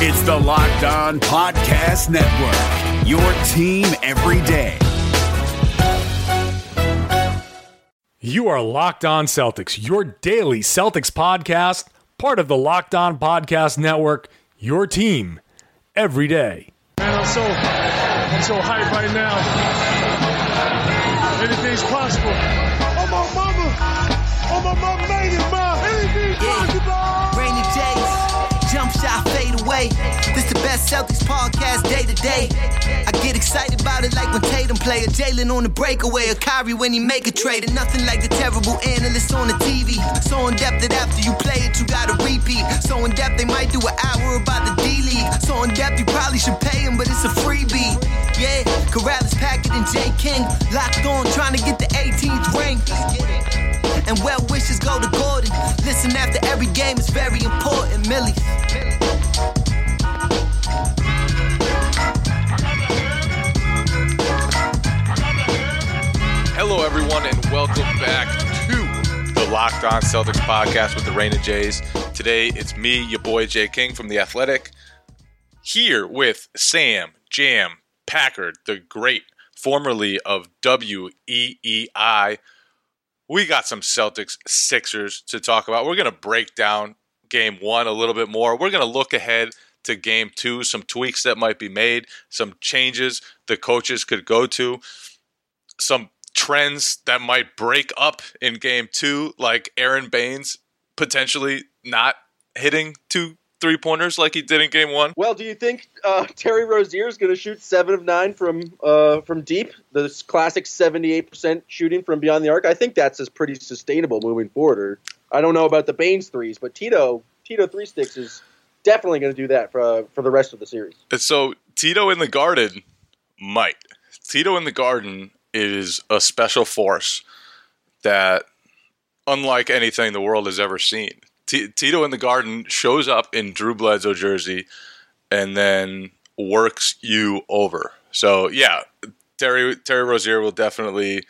It's the Locked On Podcast Network, your team every day. You are Locked On Celtics, your daily Celtics podcast, part of the Locked On Podcast Network, your team every day. Man, I'm so, I'm so hyped right now. Anything's possible. Oh, my mama. Oh, my mama made it, ma. Anything's possible. Shot fade away. This the best Celtics podcast day to day. I get excited about it like when Tatum play a Jaylen on the breakaway, or Kyrie when he make a trade, and nothing like the terrible analysts on the TV. So in depth that after you play it, you gotta repeat. So in depth they might do an hour about the D League. So in depth you probably should pay him, but it's a freebie. Yeah, Corrales, Packard, and Jay King locked on, trying to get the 18th ring. And well wishes go to Gordon. Listen after every game is very important, Millie. Hello, everyone, and welcome back to the Locked On Celtics podcast with the Rain and Jays. Today, it's me, your boy Jay King from The Athletic, here with Sam Jam Packard, the great, formerly of WEEI. We got some Celtics Sixers to talk about. We're going to break down game one a little bit more. We're going to look ahead to game two, some tweaks that might be made, some changes the coaches could go to, some trends that might break up in game two, like Aron Baynes potentially not hitting two three pointers like he did in game one. Well, do you think uh, Terry Rozier is going to shoot seven of nine from uh, from deep? The classic seventy-eight percent shooting from beyond the arc. I think that's as pretty sustainable moving forward. Or I don't know about the Baynes threes, but Tito Tito three sticks is definitely going to do that for uh, for the rest of the series. And so Tito in the Garden might. Tito in the Garden is a special force that, unlike anything the world has ever seen, T- Tito in the Garden shows up in Drew Bledsoe jersey and then works you over. So yeah, Terry Terry Rozier will definitely.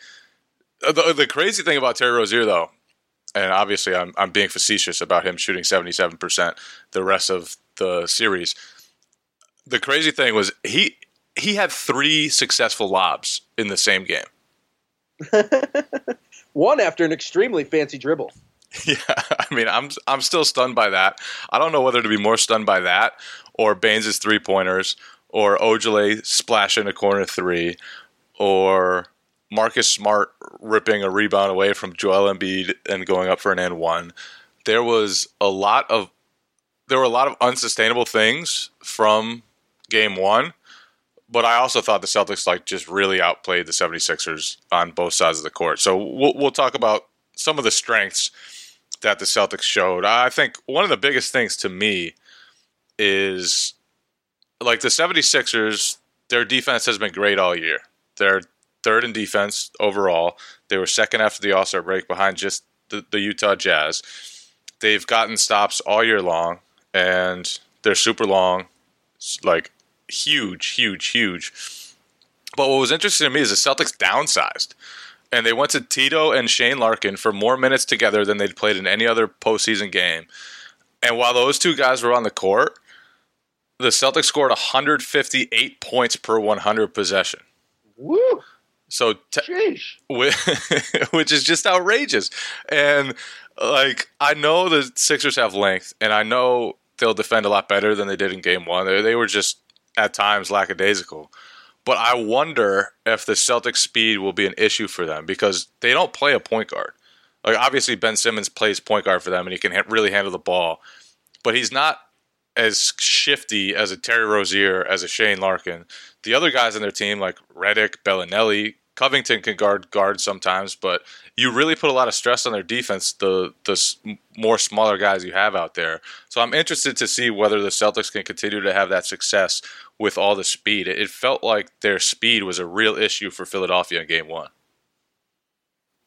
uh, The, the crazy thing about Terry Rozier, though, and obviously I'm I'm being facetious about him shooting 77 percent the rest of the series. The crazy thing was he he had three successful lobs in the same game. One after an extremely fancy dribble. Yeah, I mean, I'm I'm still stunned by that. I don't know whether to be more stunned by that or Baynes' three pointers or Ojeleye splashing a corner three or Marcus Smart ripping a rebound away from Joel Embiid and going up for an N one. There was a lot of there were a lot of unsustainable things from game one, but I also thought the Celtics like just really outplayed the 76ers on both sides of the court. So we'll we'll talk about some of the strengths that the Celtics showed. I think one of the biggest things to me is like the 76ers, their defense has been great all year. They're third in defense overall. They were second after the All Star break behind just the, the Utah Jazz. They've gotten stops all year long, and they're super long, like huge, huge, huge. But what was interesting to me is the Celtics downsized and they went to Tito and Shane Larkin for more minutes together than they'd played in any other postseason game. And while those two guys were on the court, the Celtics scored 158 points per 100 possession. Woo! So, te- which is just outrageous. And like, I know the Sixers have length, and I know they'll defend a lot better than they did in Game One. They, they were just at times lackadaisical. But I wonder if the Celtics' speed will be an issue for them because they don't play a point guard. Like obviously Ben Simmons plays point guard for them and he can ha- really handle the ball, but he's not as shifty as a Terry Rozier as a Shane Larkin. The other guys on their team like Redick, Belinelli, Covington can guard guard sometimes, but you really put a lot of stress on their defense. The the more smaller guys you have out there. So I'm interested to see whether the Celtics can continue to have that success with all the speed. It, felt like their speed was a real issue for Philadelphia in Game One.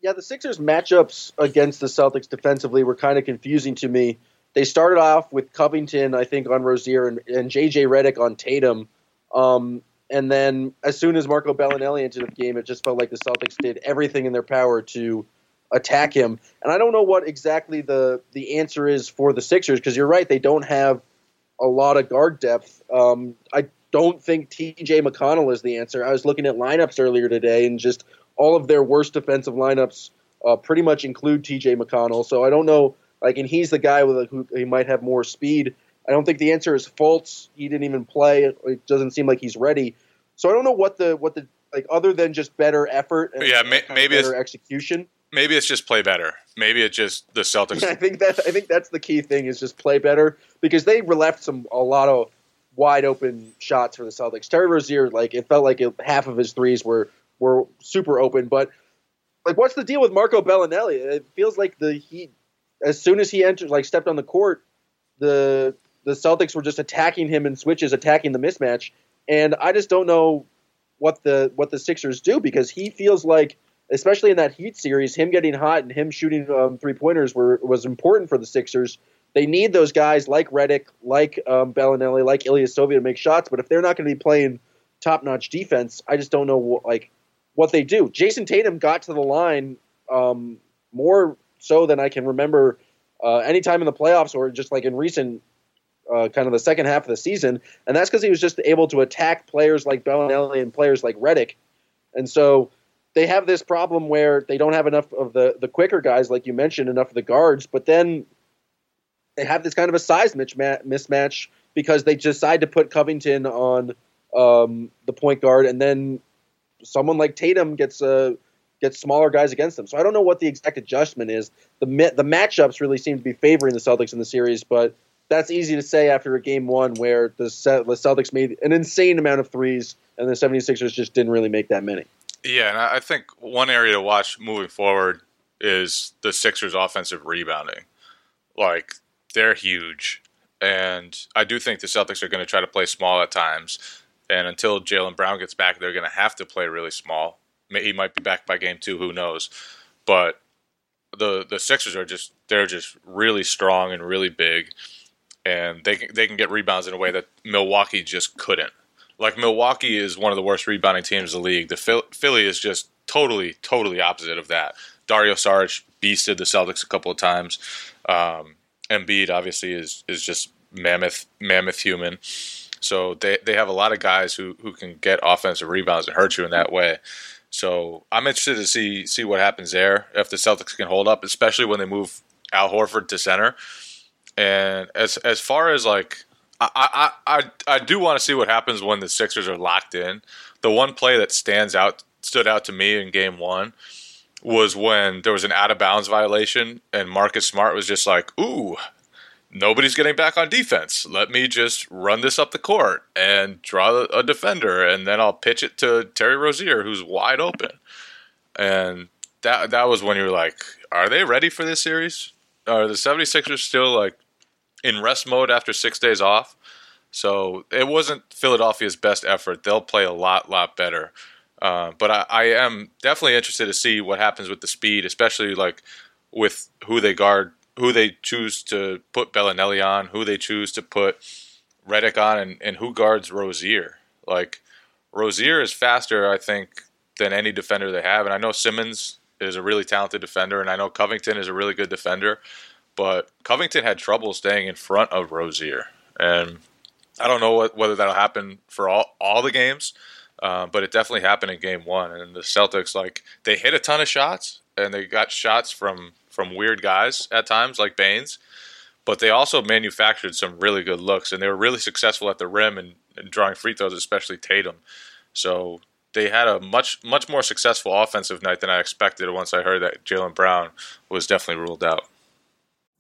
Yeah, the Sixers matchups against the Celtics defensively were kind of confusing to me. They started off with Covington, I think, on Rozier and, and JJ Redick on Tatum. Um, and then as soon as Marco Belinelli entered the game, it just felt like the Celtics did everything in their power to attack him. And I don't know what exactly the the answer is for the Sixers because you're right, they don't have a lot of guard depth. Um, I don't think T.J. McConnell is the answer. I was looking at lineups earlier today, and just all of their worst defensive lineups uh, pretty much include T.J. McConnell. So I don't know. Like, and he's the guy with a, who he might have more speed. I don't think the answer is Fultz. He didn't even play. It doesn't seem like he's ready. So I don't know what the what the like other than just better effort. And, Yeah, may- maybe better it's- execution. Maybe it's just play better. Maybe it's just the Celtics. I think that I think that's the key thing is just play better because they left some a lot of wide open shots for the Celtics. Terry Rozier, like it felt like it, half of his threes were were super open, but like what's the deal with Marco Belinelli? It feels like the he as soon as he entered like stepped on the court, the the Celtics were just attacking him in switches, attacking the mismatch, and I just don't know what the what the Sixers do because he feels like especially in that Heat series, him getting hot and him shooting um, three pointers were was important for the Sixers. They need those guys like Redick, like um, Belinelli, like Ilyasova to make shots. But if they're not going to be playing top notch defense, I just don't know what, like what they do. Jayson Tatum got to the line um, more so than I can remember uh, anytime in the playoffs or just like in recent uh, kind of the second half of the season, and that's because he was just able to attack players like Belinelli and players like Redick, and so they have this problem where they don't have enough of the the quicker guys, like you mentioned, enough of the guards, but then they have this kind of a size mismatch, because they decide to put Covington on um, the point guard, and then someone like Tatum gets uh, gets smaller guys against them. So I don't know what the exact adjustment is. The the matchups really seem to be favoring the Celtics in the series, but that's easy to say after a game one where the, the Celtics made an insane amount of threes and the 76ers just didn't really make that many. Yeah, and I think one area to watch moving forward is the Sixers' offensive rebounding. Like they're huge, and I do think the Celtics are going to try to play small at times. And until Jaylen Brown gets back, they're going to have to play really small. He might be back by game two, who knows? But the the Sixers are just they're just really strong and really big, and they can, they can get rebounds in a way that Milwaukee just couldn't. Like Milwaukee is one of the worst rebounding teams in the league. The Phil- Philly is just totally, totally opposite of that. Dario Saric beasted the Celtics a couple of times. Um, Embiid obviously is is just mammoth, mammoth human. So they they have a lot of guys who who can get offensive rebounds and hurt you in that way. So I'm interested to see see what happens there if the Celtics can hold up, especially when they move Al Horford to center. And as as far as like I, I, I, I do want to see what happens when the Sixers are locked in. The one play that stands out stood out to me in game one was when there was an out of bounds violation and Marcus Smart was just like, Ooh, nobody's getting back on defense. Let me just run this up the court and draw a defender and then I'll pitch it to Terry Rozier who's wide open. And that that was when you were like, Are they ready for this series? Are the 76ers still like in rest mode after six days off. So it wasn't Philadelphia's best effort. They'll play a lot, lot better. Uh, but I, I am definitely interested to see what happens with the speed, especially like with who they guard, who they choose to put Belinelli on, who they choose to put Redick on, and, and who guards Rozier. Like Rozier is faster, I think, than any defender they have. And I know Simmons is a really talented defender, and I know Covington is a really good defender but Covington had trouble staying in front of Rozier, and I don't know what, whether that'll happen for all all the games, uh, but it definitely happened in Game One. And the Celtics, like they hit a ton of shots, and they got shots from from weird guys at times, like Baynes, but they also manufactured some really good looks, and they were really successful at the rim and, and drawing free throws, especially Tatum. So they had a much much more successful offensive night than I expected. Once I heard that Jaylen Brown was definitely ruled out.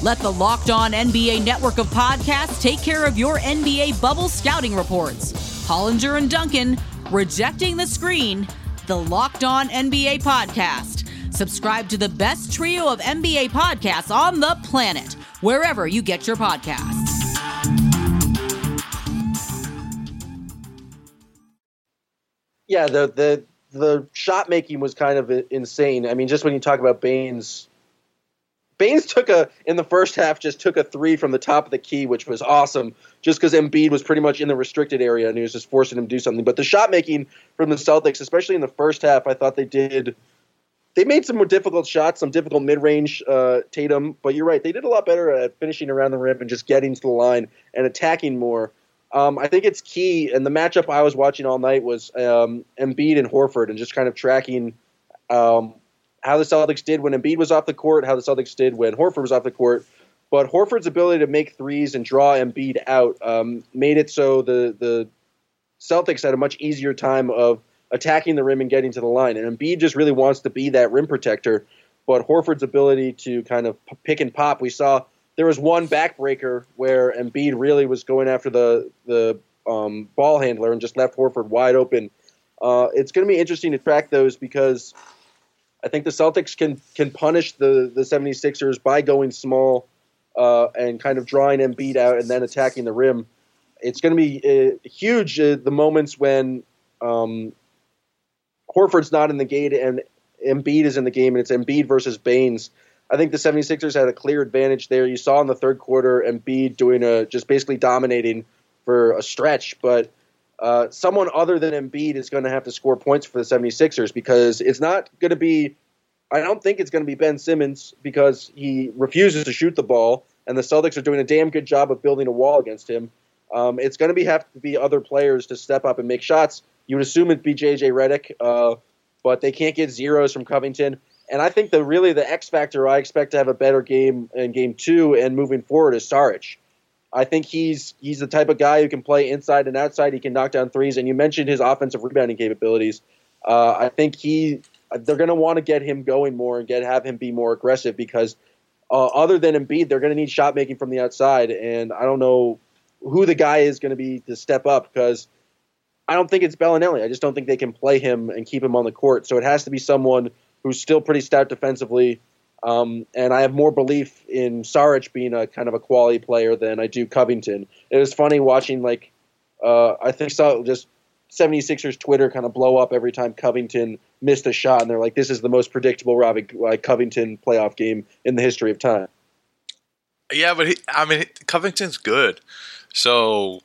Let the Locked On NBA network of podcasts take care of your NBA bubble scouting reports. Hollinger and Duncan, Rejecting the Screen, the Locked On NBA podcast. Subscribe to the best trio of NBA podcasts on the planet, wherever you get your podcasts. Yeah, the the the shot making was kind of insane. I mean, just when you talk about Baynes, Baynes took a in the first half just took a three from the top of the key, which was awesome. Just because Embiid was pretty much in the restricted area and he was just forcing him to do something. But the shot making from the Celtics, especially in the first half, I thought they did. They made some more difficult shots, some difficult mid range uh, Tatum. But you're right, they did a lot better at finishing around the rim and just getting to the line and attacking more. Um, I think it's key, and the matchup I was watching all night was um, Embiid and Horford, and just kind of tracking um, how the Celtics did when Embiid was off the court, how the Celtics did when Horford was off the court. But Horford's ability to make threes and draw Embiid out um, made it so the the Celtics had a much easier time of attacking the rim and getting to the line. And Embiid just really wants to be that rim protector. But Horford's ability to kind of pick and pop, we saw there was one backbreaker where Embiid really was going after the the um, ball handler and just left Horford wide open. Uh, it's going to be interesting to track those because I think the Celtics can can punish the the 76ers by going small uh, and kind of drawing Embiid out and then attacking the rim. It's going to be uh, huge uh, the moments when um, Horford's not in the game and Embiid is in the game and it's Embiid versus Baynes. I think the 76ers had a clear advantage there. You saw in the third quarter Embiid doing a just basically dominating for a stretch, but uh, someone other than Embiid is going to have to score points for the 76ers because it's not going to be I don't think it's going to be Ben Simmons because he refuses to shoot the ball, and the Celtics are doing a damn good job of building a wall against him. Um, it's going to be have to be other players to step up and make shots. You would assume it'd be JJ Redick, uh, but they can't get zeros from Covington. And I think the really the X factor I expect to have a better game in game two and moving forward is Saric. I think he's he's the type of guy who can play inside and outside. He can knock down threes. And you mentioned his offensive rebounding capabilities. Uh, I think he they're going to want to get him going more and get have him be more aggressive because uh, other than Embiid, they're going to need shot making from the outside. And I don't know who the guy is going to be to step up because I don't think it's Belinelli. I just don't think they can play him and keep him on the court. So it has to be someone who's still pretty stout defensively. Um, and I have more belief in Saric being a kind of a quality player than I do Covington. It was funny watching like uh, I think so just 76ers Twitter kind of blow up every time Covington missed a shot, and they're like, "This is the most predictable Robbie Covington playoff game in the history of time." Yeah, but he, I mean, Covington's good, so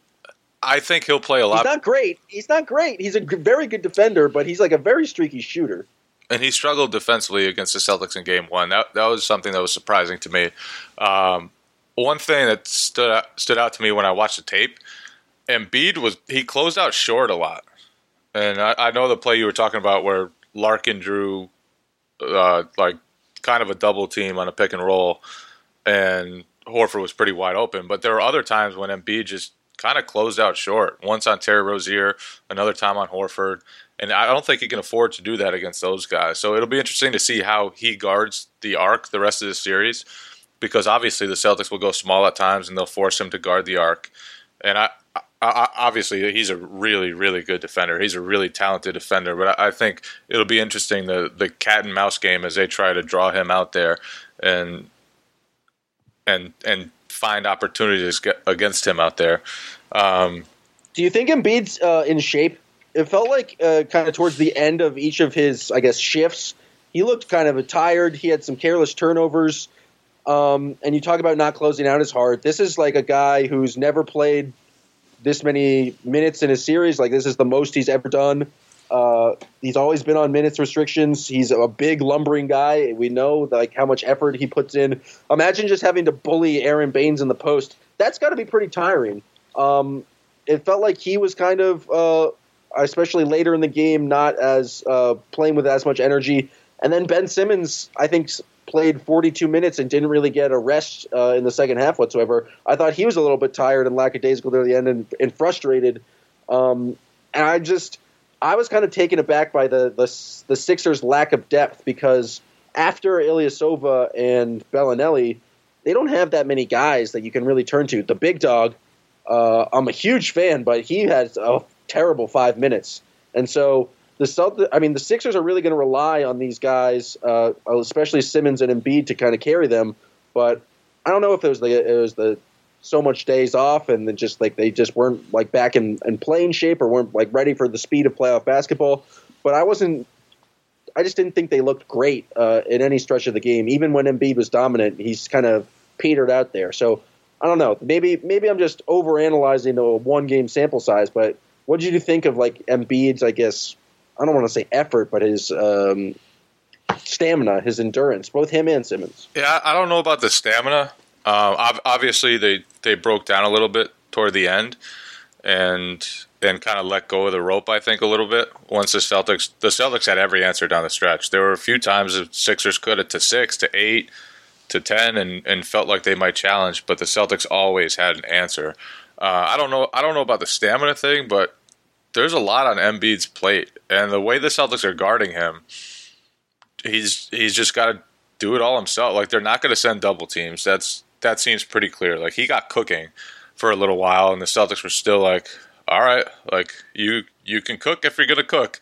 I think he'll play a lot. He's not great. He's not great. He's a very good defender, but he's like a very streaky shooter. And he struggled defensively against the Celtics in Game One. That that was something that was surprising to me. Um, one thing that stood out, stood out to me when I watched the tape, Embiid was he closed out short a lot, and I, I know the play you were talking about where Larkin drew uh, like kind of a double team on a pick and roll, and Horford was pretty wide open. But there were other times when Embiid just kind of closed out short. Once on Terry Rozier, another time on Horford. And I don't think he can afford to do that against those guys. So it'll be interesting to see how he guards the arc the rest of the series because obviously the Celtics will go small at times and they'll force him to guard the arc. And I, I obviously he's a really, really good defender. He's a really talented defender. But I, I think it'll be interesting the the cat and mouse game as they try to draw him out there and and and find opportunities against him out there. Um, Do you think Embiid's uh, in shape? It felt like uh, kind of towards the end of each of his, I guess, shifts, he looked kind of tired. He had some careless turnovers. Um, and you talk about not closing out his heart. This is like a guy who's never played this many minutes in a series. Like this is the most he's ever done. Uh, he's always been on minutes restrictions. He's a big lumbering guy. We know like how much effort he puts in. Imagine just having to bully Aron Baynes in the post. That's got to be pretty tiring. Um, it felt like he was kind of, uh, especially later in the game, not as uh, playing with as much energy. And then Ben Simmons, I think, played 42 minutes and didn't really get a rest uh, in the second half whatsoever. I thought he was a little bit tired and lackadaisical near the end and, and frustrated. Um, and I just, I was kind of taken aback by the, the the Sixers' lack of depth because after Ilyasova and Belinelli, they don't have that many guys that you can really turn to. The big dog, uh, I'm a huge fan, but he has a terrible five minutes, and so the Celt- I mean, the Sixers are really going to rely on these guys, uh, especially Simmons and Embiid, to kind of carry them. But I don't know if it was the it was the so much days off and then just like they just weren't like back in, in playing shape or weren't like ready for the speed of playoff basketball. But I wasn't. I just didn't think they looked great uh, in any stretch of the game. Even when Embiid was dominant, he's kind of petered out there. So I don't know. Maybe maybe I'm just overanalyzing a one game sample size. But what did you think of like Embiid's? I guess I don't want to say effort, but his um, stamina, his endurance, both him and Simmons. Yeah, I don't know about the stamina. Ob- obviously, they they broke down a little bit toward the end, and and kind of let go of the rope. I think a little bit once the Celtics the Celtics had every answer down the stretch. There were a few times the Sixers could have to six to eight to ten and and felt like they might challenge, but the Celtics always had an answer. Uh, I don't know. I don't know about the stamina thing, but there's a lot on Embiid's plate, and the way the Celtics are guarding him, he's he's just got to do it all himself. Like they're not going to send double teams. That's that seems pretty clear. Like he got cooking for a little while, and the Celtics were still like, "All right, like you you can cook if you're going to cook,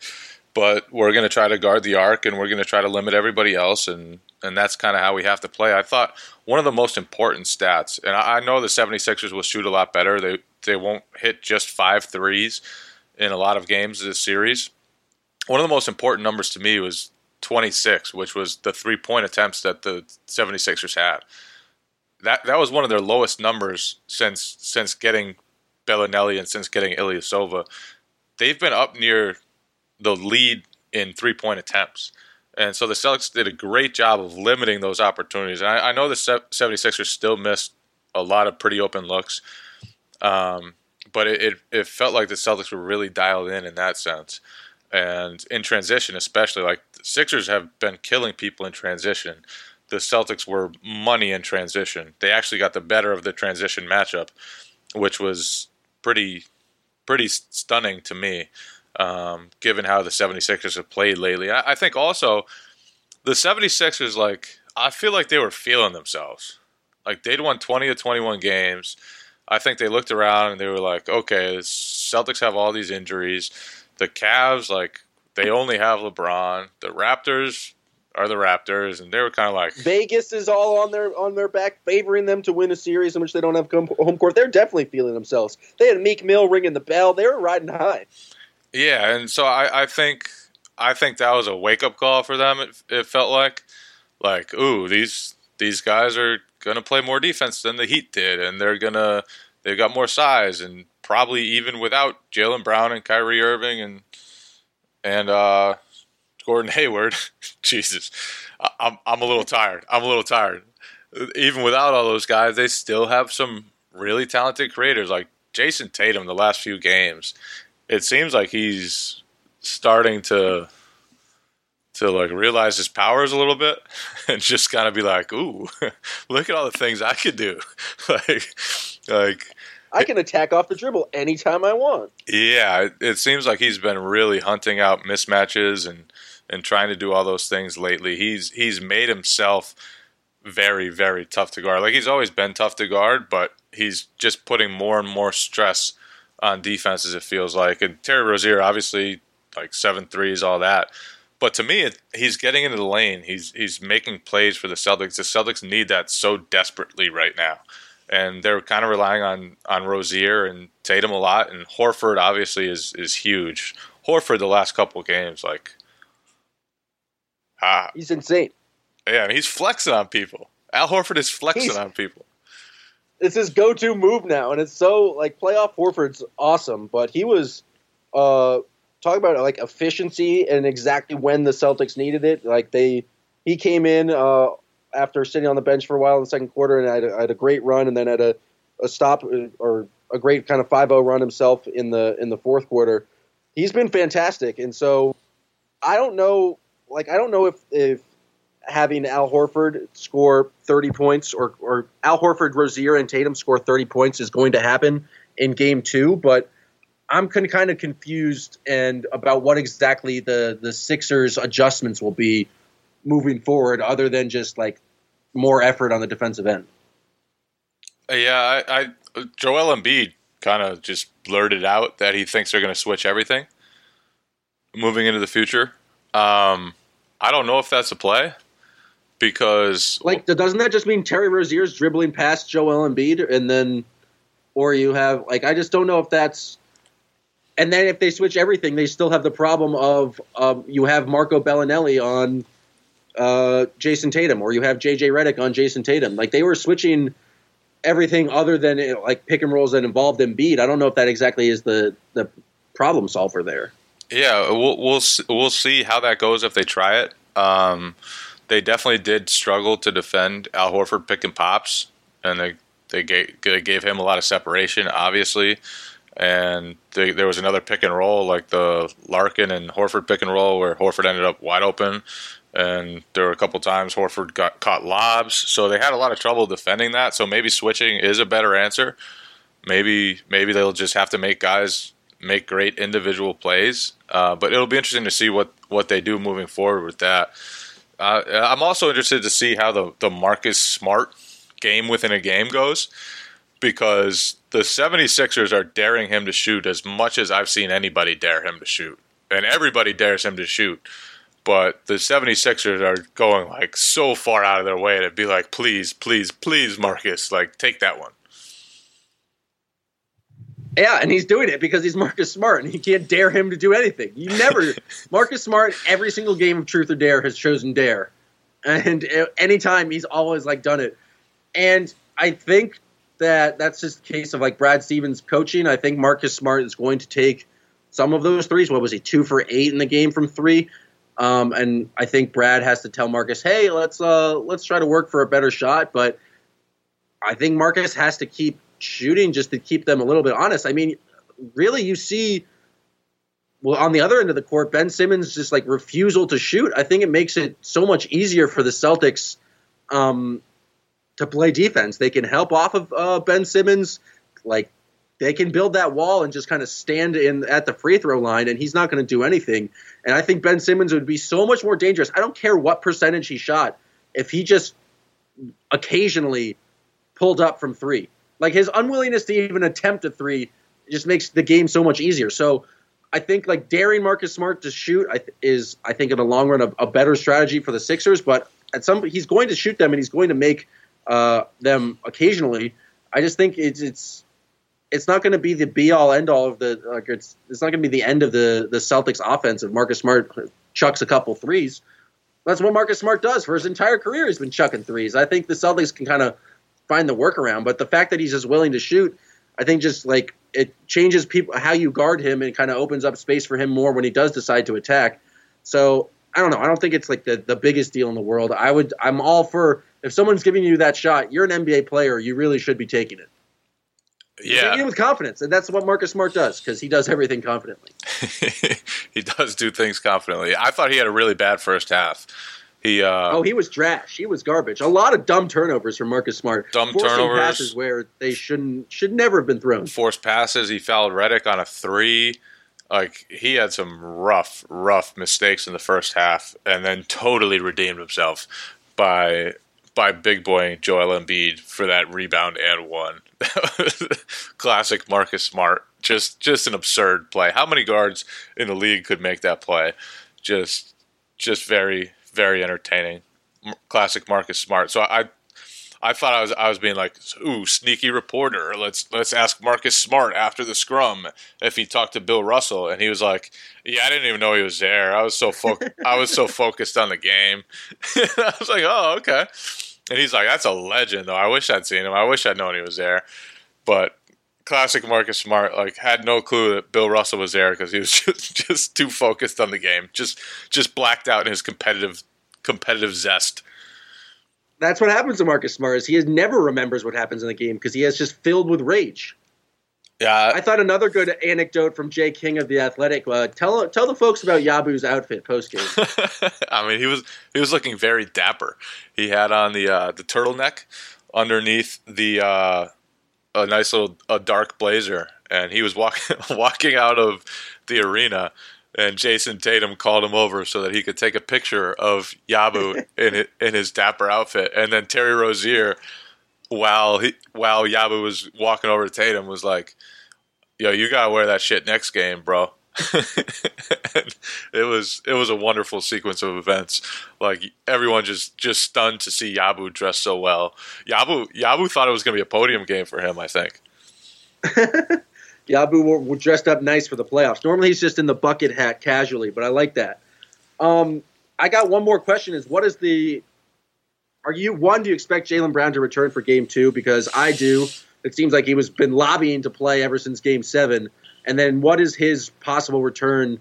but we're going to try to guard the arc, and we're going to try to limit everybody else." And and that's kind of how we have to play. I thought one of the most important stats, and I, know the 76ers will shoot a lot better. They they won't hit just five threes in a lot of games this series. One of the most important numbers to me was 26, which was the three point attempts that the 76ers had. That that was one of their lowest numbers since since getting Belinelli and since getting Ilyasova. They've been up near the lead in three point attempts. And so the Celtics did a great job of limiting those opportunities. And I, I know the 76ers still missed a lot of pretty open looks. Um, but it, it, it felt like the Celtics were really dialed in in that sense. And in transition, especially, like the Sixers have been killing people in transition. The Celtics were money in transition. They actually got the better of the transition matchup, which was pretty pretty stunning to me, um, given how the 76ers have played lately. I, I think also the 76ers, like, I feel like they were feeling themselves. Like, they'd won 20 to 21 games. I think they looked around and they were like, okay, Celtics have all these injuries. The Cavs, like, they only have LeBron. The Raptors are the Raptors, and they were kind of like, Vegas is all on their on their back, favoring them to win a series in which they don't have home court. They're definitely feeling themselves. They had Meek Mill ringing the bell. They were riding high. Yeah. And so I, I think, I think that was a wake up call for them. It, it felt like, like, ooh, these these guys are gonna play more defense than the Heat did, and they're gonna they've got more size, and probably even without Jaylen Brown and Kyrie Irving and and uh, Gordon Hayward. Jesus, I'm I'm a little tired. I'm a little tired. Even without all those guys, they still have some really talented creators like Jayson Tatum. The last few games, it seems like he's starting to to like realize his powers a little bit and just kind of be like, "Ooh, look at all the things I could do!" like, like I can attack off the dribble anytime I want. yeah, it, it seems like he's been really hunting out mismatches and and trying to do all those things lately. He's he's made himself very very tough to guard. Like he's always been tough to guard, but he's just putting more and more stress on defenses. It feels like, and Terry Rozier obviously like seven threes, all that. But to me, it, he's getting into the lane. He's he's making plays for the Celtics. The Celtics need that so desperately right now, and they're kind of relying on on Rozier and Tatum a lot. And Horford obviously is is huge. Horford the last couple of games, like, ah, He's insane. yeah, he's flexing on people. Al Horford is flexing He's- on people. It's his go-to move now, and it's so like playoff Horford's awesome. But he was, uh, talk about like efficiency and exactly when the Celtics needed it. Like they, he came in uh, after sitting on the bench for a while in the second quarter and had a, had a great run, and then had a, a stop uh, or a great kind of 5-0 run himself in the in the fourth quarter. He's been fantastic, and so I don't know. Like I don't know if if having Al Horford score 30 points or or Al Horford, Rozier, and Tatum score 30 points is going to happen in Game Two, but I'm kind of confused and about what exactly the the Sixers adjustments will be moving forward, other than just like more effort on the defensive end. Yeah, I, I Joel Embiid kind of just blurted out that he thinks they're going to switch everything moving into the future. Um, I don't know if that's a play because like doesn't that just mean Terry Rozier's dribbling past Joel Embiid and then or you have like I just don't know if that's and then if they switch everything, they still have the problem of um, you have Marco Belinelli on uh, Jayson Tatum, or you have JJ Redick on Jayson Tatum. Like they were switching everything other than like pick and rolls that involved Embiid. I don't know if that exactly is the the problem solver there. Yeah, we'll we'll we'll see how that goes if they try it. Um, they definitely did struggle to defend Al Horford pick and pops, and they they gave, they gave him a lot of separation, obviously. And they, there was another pick and roll, like the Larkin and Horford pick and roll, where Horford ended up wide open, and there were a couple times Horford got caught lobs, so they had a lot of trouble defending that. So maybe switching is a better answer. Maybe maybe they'll just have to make guys make great individual plays. Uh, but it'll be interesting to see what what they do moving forward with that. Uh, I'm also interested to see how the the Marcus Smart game within a game goes because the 76ers are daring him to shoot as much as I've seen anybody dare him to shoot. And everybody dares him to shoot but the 76ers are going like so far out of their way to be like please please please marcus like take that one yeah and he's doing it because he's marcus smart and you can't dare him to do anything. You never marcus smart every single game of truth or dare has chosen dare. And anytime he's always like done it. And i think that that's just a case of like brad stevens coaching. I think marcus smart is going to take some of those threes. What was he two for eight in the game from three? Um, and I think Brad has to tell Marcus, "Hey, let's uh, let's try to work for a better shot." But I think Marcus has to keep shooting just to keep them a little bit honest. I mean, really, you see, well, on the other end of the court, Ben Simmons just like refusal to shoot. I think it makes it so much easier for the Celtics um, to play defense. They can help off of uh, Ben Simmons, like they can build that wall and just kind of stand in at the free throw line, and he's not going to do anything. And I think Ben Simmons would be so much more dangerous. I don't care what percentage he shot if he just occasionally pulled up from three. Like his unwillingness to even attempt a three just makes the game so much easier. So I think like daring Marcus Smart to shoot is I think in the long run a, a, better strategy for the Sixers. But at some he's going to shoot them and he's going to make uh, them occasionally. I just think it's it's it's not going to be the be all end all of the like it's it's not going to be the end of the the Celtics offense if Marcus Smart chucks a couple threes. That's what Marcus Smart does for his entire career. He's been chucking threes. I think the Celtics can kind of find the workaround, but the fact that he's just willing to shoot, I think just like it changes people how you guard him and kind of opens up space for him more when he does decide to attack. So I don't know. I don't think it's like the, the biggest deal in the world. I would I'm all for if someone's giving you that shot, you're an NBA player, you really should be taking it. Yeah, with confidence, and that's what Marcus Smart does because he does everything confidently. he does do things confidently. I thought he had a really bad first half. He uh, oh, he was trash. He was garbage. A lot of dumb turnovers from Marcus Smart. Dumb turnovers, passes where they shouldn't should never have been thrown. Forced passes. He fouled Redick on a three. Like he had some rough, rough mistakes in the first half, and then totally redeemed himself by by big boy Joel Embiid for that rebound and one. Classic Marcus Smart. Just just an absurd play. How many guards in the league could make that play? Just just very very entertaining. Classic Marcus Smart. So I I thought I was I was being like, ooh, sneaky reporter. Let's let's ask Marcus Smart after the scrum if he talked to Bill Russell, and he was like, yeah, I didn't even know he was there. I was so fo- I was so focused on the game. I was like, oh, okay. And he's like, that's a legend, though. I wish I'd seen him. I wish I'd known he was there. But classic Marcus Smart. Like had no clue that Bill Russell was there because he was just just too focused on the game. Just just blacked out in his competitive competitive zest. That's what happens to Marcus Smart. Is he has never remembers what happens in the game because he is just filled with rage. Yeah, I thought another good anecdote from Jay King of the Athletic. Uh, tell tell the folks about Yabu's outfit post game. I mean, he was he was looking very dapper. He had on the uh, the turtleneck underneath the uh, a nice little a dark blazer, and he was walking walking out of the arena. And Jayson Tatum called him over so that he could take a picture of Yabu in it, in his dapper outfit. And then Terry Rozier, while he while Yabu was walking over to Tatum, was like, "Yo, you gotta wear that shit next game, bro." it was it was a wonderful sequence of events. Like everyone just just stunned to see Yabu dressed so well. Yabu Yabu thought it was going to be a podium game for him. I think. Yabu were, were dressed up nice for the playoffs. Normally he's just in the bucket hat casually, but I like that. Um, I got one more question: Is what is the? Are you one? Do you expect Jaylen Brown to return for Game Two? Because I do. It seems like he was been lobbying to play ever since Game Seven. And then what is his possible return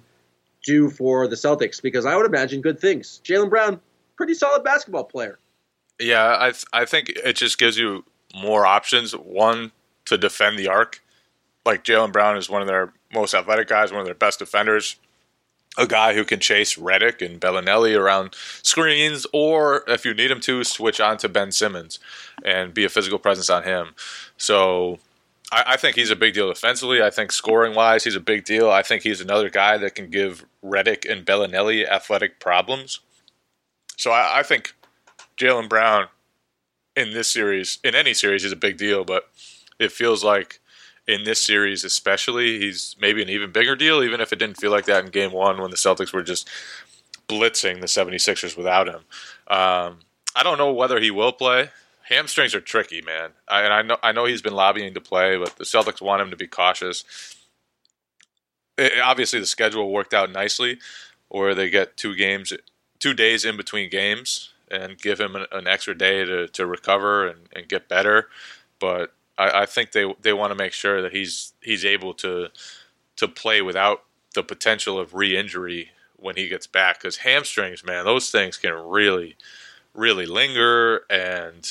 do for the Celtics? Because I would imagine good things. Jaylen Brown, pretty solid basketball player. Yeah, I th- I think it just gives you more options. One to defend the arc, like Jaylen Brown is one of their most athletic guys, one of their best defenders. A guy who can chase Redick and Belinelli around screens, or if you need him to, switch on to Ben Simmons and be a physical presence on him. So I, I think he's a big deal defensively. I think scoring wise, he's a big deal. I think he's another guy that can give Redick and Belinelli athletic problems. So I, I think Jaylen Brown in this series, in any series, is a big deal. But it feels like in this series, especially, he's maybe an even bigger deal, even if it didn't feel like that in game one when the Celtics were just blitzing the 76ers without him. Um, I don't know whether he will play. Hamstrings are tricky, man. I, and I know I know he's been lobbying to play, but the Celtics want him to be cautious. It, obviously, the schedule worked out nicely, where they get two games, two days in between games, and give him an, an extra day to, to recover and, and get better. But I, I think they they want to make sure that he's he's able to to play without the potential of re-injury when he gets back. Because hamstrings, man, those things can really really linger and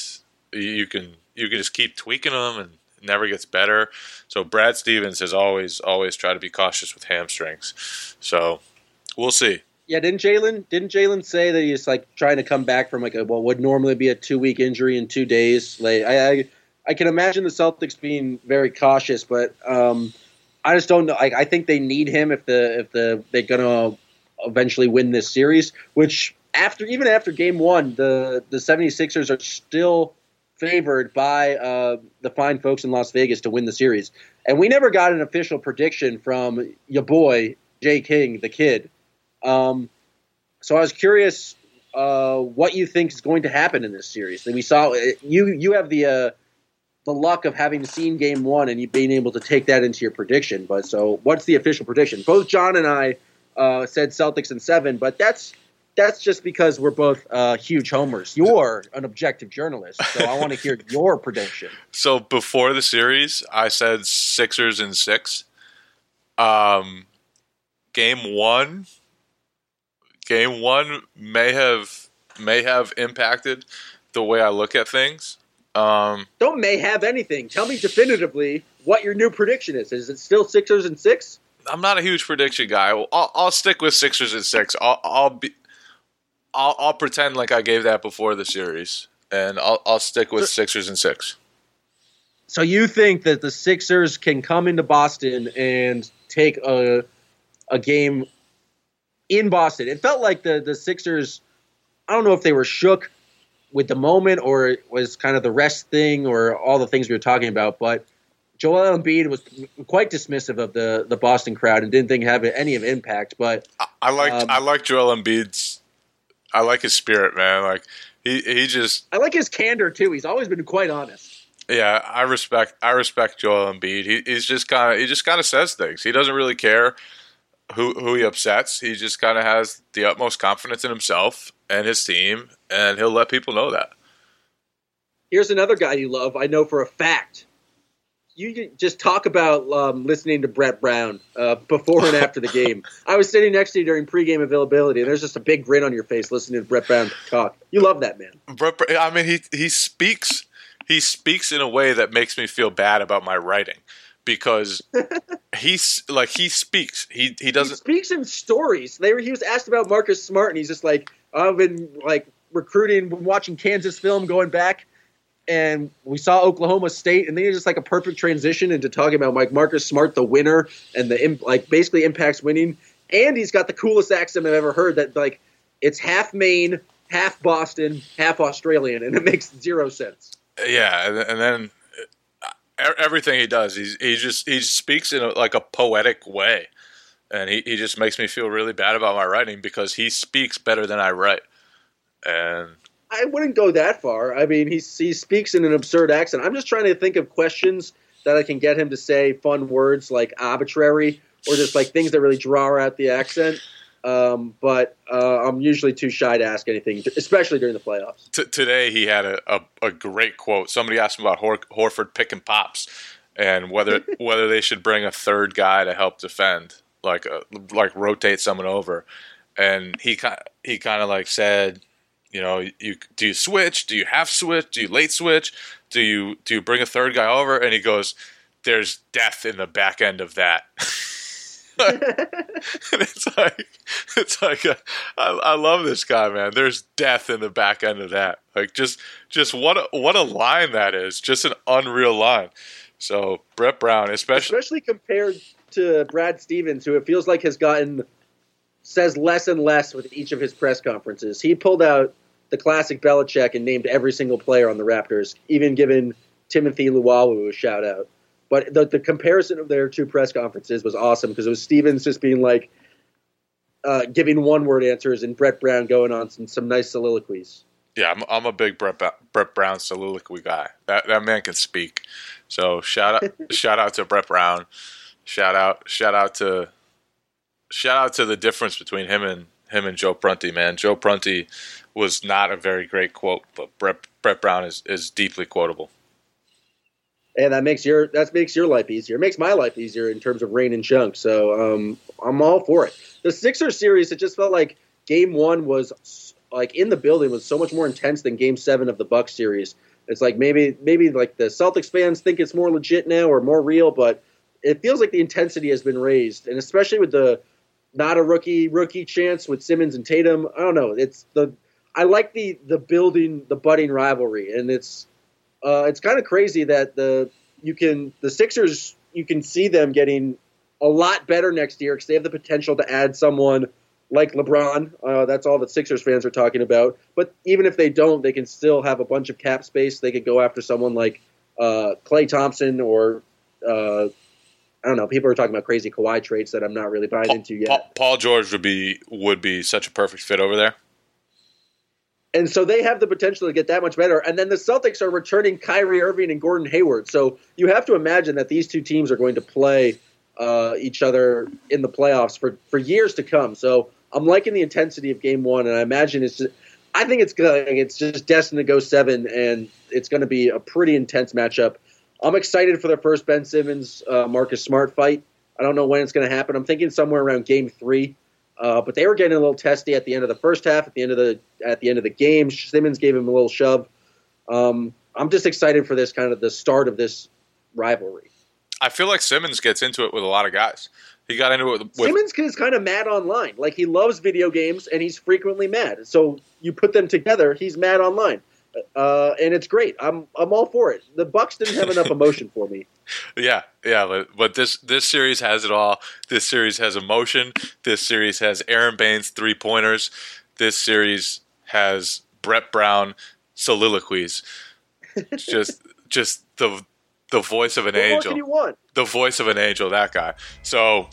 you can you can just keep tweaking them and never gets better. So Brad Stevens has always always tried to be cautious with hamstrings. So we'll see. Yeah, didn't Jaylen didn't Jaylen say that he's like trying to come back from like a what would normally be a two week injury in two days? Like I, I I can imagine the Celtics being very cautious, but um, I just don't know. I, I think they need him if the if the they're gonna eventually win this series. Which after even after game one, the the 76ers are still favored by uh, the fine folks in Las Vegas to win the series. And we never got an official prediction from your boy Jay King, the kid. Um, so I was curious uh, what you think is going to happen in this series. And we saw you you have the uh, the luck of having seen Game One and you being able to take that into your prediction. But so, what's the official prediction? Both John and I uh, said Celtics in seven, but that's that's just because we're both uh, huge homers. You're an objective journalist, so I want to hear your prediction. So before the series, I said Sixers in six. Um, game one, game one may have may have impacted the way I look at things. Um, Don't may have anything. Tell me definitively what your new prediction is. Is it still Sixers and six? I'm not a huge prediction guy. I'll, I'll stick with Sixers and six. I'll, I'll be I'll, I'll pretend like I gave that before the series, and I'll I'll stick with Sixers and six. So you think that the Sixers can come into Boston and take a a game in Boston? It felt like the the Sixers. I don't know if they were shook with the moment or it was kind of the rest thing or all the things we were talking about, but Joel Embiid was quite dismissive of the the Boston crowd and didn't think have any of impact. But I, I like Um, I like Joel Embiid's. I like his spirit, man. Like he he just I like his candor too. He's always been quite honest. yeah. I respect I respect Joel Embiid. He, he's just kind of he just kind of says things. He doesn't really care who who he upsets. He just kind of has the utmost confidence in himself and his team, and he'll let people know that. Here's another guy you love. I know for a fact. You just talk about um, listening to Brett Brown uh, before and after the game. I was sitting next to you during pregame availability, and there's just a big grin on your face listening to Brett Brown talk. You love that man. Brett, I mean, he he speaks he speaks in a way that makes me feel bad about my writing because he's like he speaks. He he He doesn't. speaks in stories. They were, he was asked about Marcus Smart, and he's just like, I've been like recruiting, watching Kansas film, going back, and we saw Oklahoma State, and then it's just like a perfect transition into talking about Mike Marcus Smart, the winner, and the like basically impacts winning. And he's got the coolest accent I've ever heard. That like it's half Maine, half Boston, half Australian, and it makes zero sense. Yeah, and, then uh, everything he does, he's he just he speaks in a, like a poetic way, and he he just makes me feel really bad about my writing because he speaks better than I write, and I wouldn't go that far. I mean, he he speaks in an absurd accent. I'm just trying to think of questions that I can get him to say fun words like arbitrary or just like things that really draw out the accent. Um, but uh, I'm usually too shy to ask anything, especially during the playoffs. t- today he had a, a, a great quote. Somebody asked him about Hor- Horford picking pops and whether whether they should bring a third guy to help defend, like uh like rotate someone over. And he kind he kind of like said, you know, you do you switch? Do you half switch? Do you late switch? Do you do you bring a third guy over? And he goes, "There's death in the back end of that." it's like it's like a, I, I love this guy, man. There's death in the back end of that. Like just just what a, what a line that is. Just an unreal line. So Brett Brown, especially Especially compared to Brad Stevens, who it feels like has gotten says less and less with each of his press conferences. He pulled out the classic Belichick and named every single player on the Raptors, even giving Timothy Luwawu a shout out. But the, the comparison of their two press conferences was awesome because it was Stevens just being like uh, giving one word answers and Brett Brown going on some, some nice soliloquies. yeah, I'm, I'm a big Brett, Brett Brown soliloquy guy. That that man can speak. So shout out shout out to Brett Brown. Shout out shout out to shout out to the difference between him and him and Joe Prunty, man. Joe Prunty was not a very great quote, but Brett Brett Brown is, is deeply quotable. and that makes your that makes your life easier. It makes my life easier in terms of rain and chunk. So um, I'm all for it. The Sixers series, it just felt like Game One was like in the building was so much more intense than Game Seven of the Bucks series. It's like maybe maybe like the Celtics fans think it's more legit now or more real, but it feels like the intensity has been raised, and especially with the not a rookie rookie chance with Simmons and Tatum. I don't know. It's the I like the the building the budding rivalry, and it's uh, it's kind of crazy that the you can the Sixers you can see them getting a lot better next year because they have the potential to add someone like LeBron. Uh, that's all that Sixers fans are talking about. But even if they don't, they can still have a bunch of cap space. They could go after someone like uh, Klay Thompson or uh, I don't know. People are talking about crazy Kawhi traits that I'm not really buying into yet. Paul, Paul George would be would be such a perfect fit over there. And so they have the potential to get that much better. And then the Celtics are returning Kyrie Irving and Gordon Hayward. So you have to imagine that these two teams are going to play uh, each other in the playoffs for, for years to come. So I'm liking the intensity of game one, and I imagine it's just, I think it's gonna, it's just destined to go seven, and it's going to be a pretty intense matchup. I'm excited for the first Ben Simmons uh, Marcus Smart fight. I don't know when it's going to happen. I'm thinking somewhere around game three. Uh, but they were getting a little testy at the end of the first half. At the end of the at the end of the game, Simmons gave him a little shove. Um, I'm just excited for this kind of the start of this rivalry. I feel like Simmons gets into it with a lot of guys. He got into it with, with Simmons is kind of mad online. Like he loves video games and he's frequently mad. So you put them together, he's mad online, uh, and it's great. I'm I'm all for it. The Bucks didn't have enough emotion for me. Yeah, yeah, but, but this this series has it all. This series has emotion. This series has Aron Baynes three pointers. This series has Brett Brown soliloquies. It's just just the the voice of an What angel. can you want? the voice of an angel, that guy. So,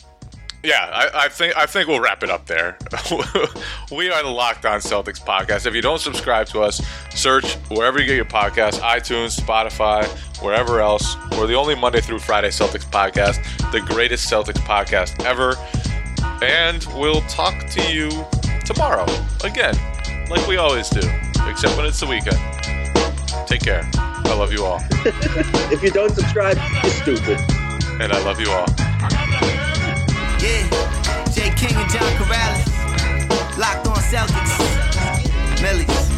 yeah, I, I think I think we'll wrap it up there. we are the Locked On Celtics podcast. If you don't subscribe to us, search wherever you get your podcast: iTunes, Spotify, wherever else. We're the only Monday through Friday Celtics podcast, the greatest Celtics podcast ever. And we'll talk to you tomorrow again, like we always do, except when it's the weekend. Take care. I love you all. If you don't subscribe, you're stupid. And I love you all. Yeah, Jay King and John Corrales. Locked on Celtics. Millies.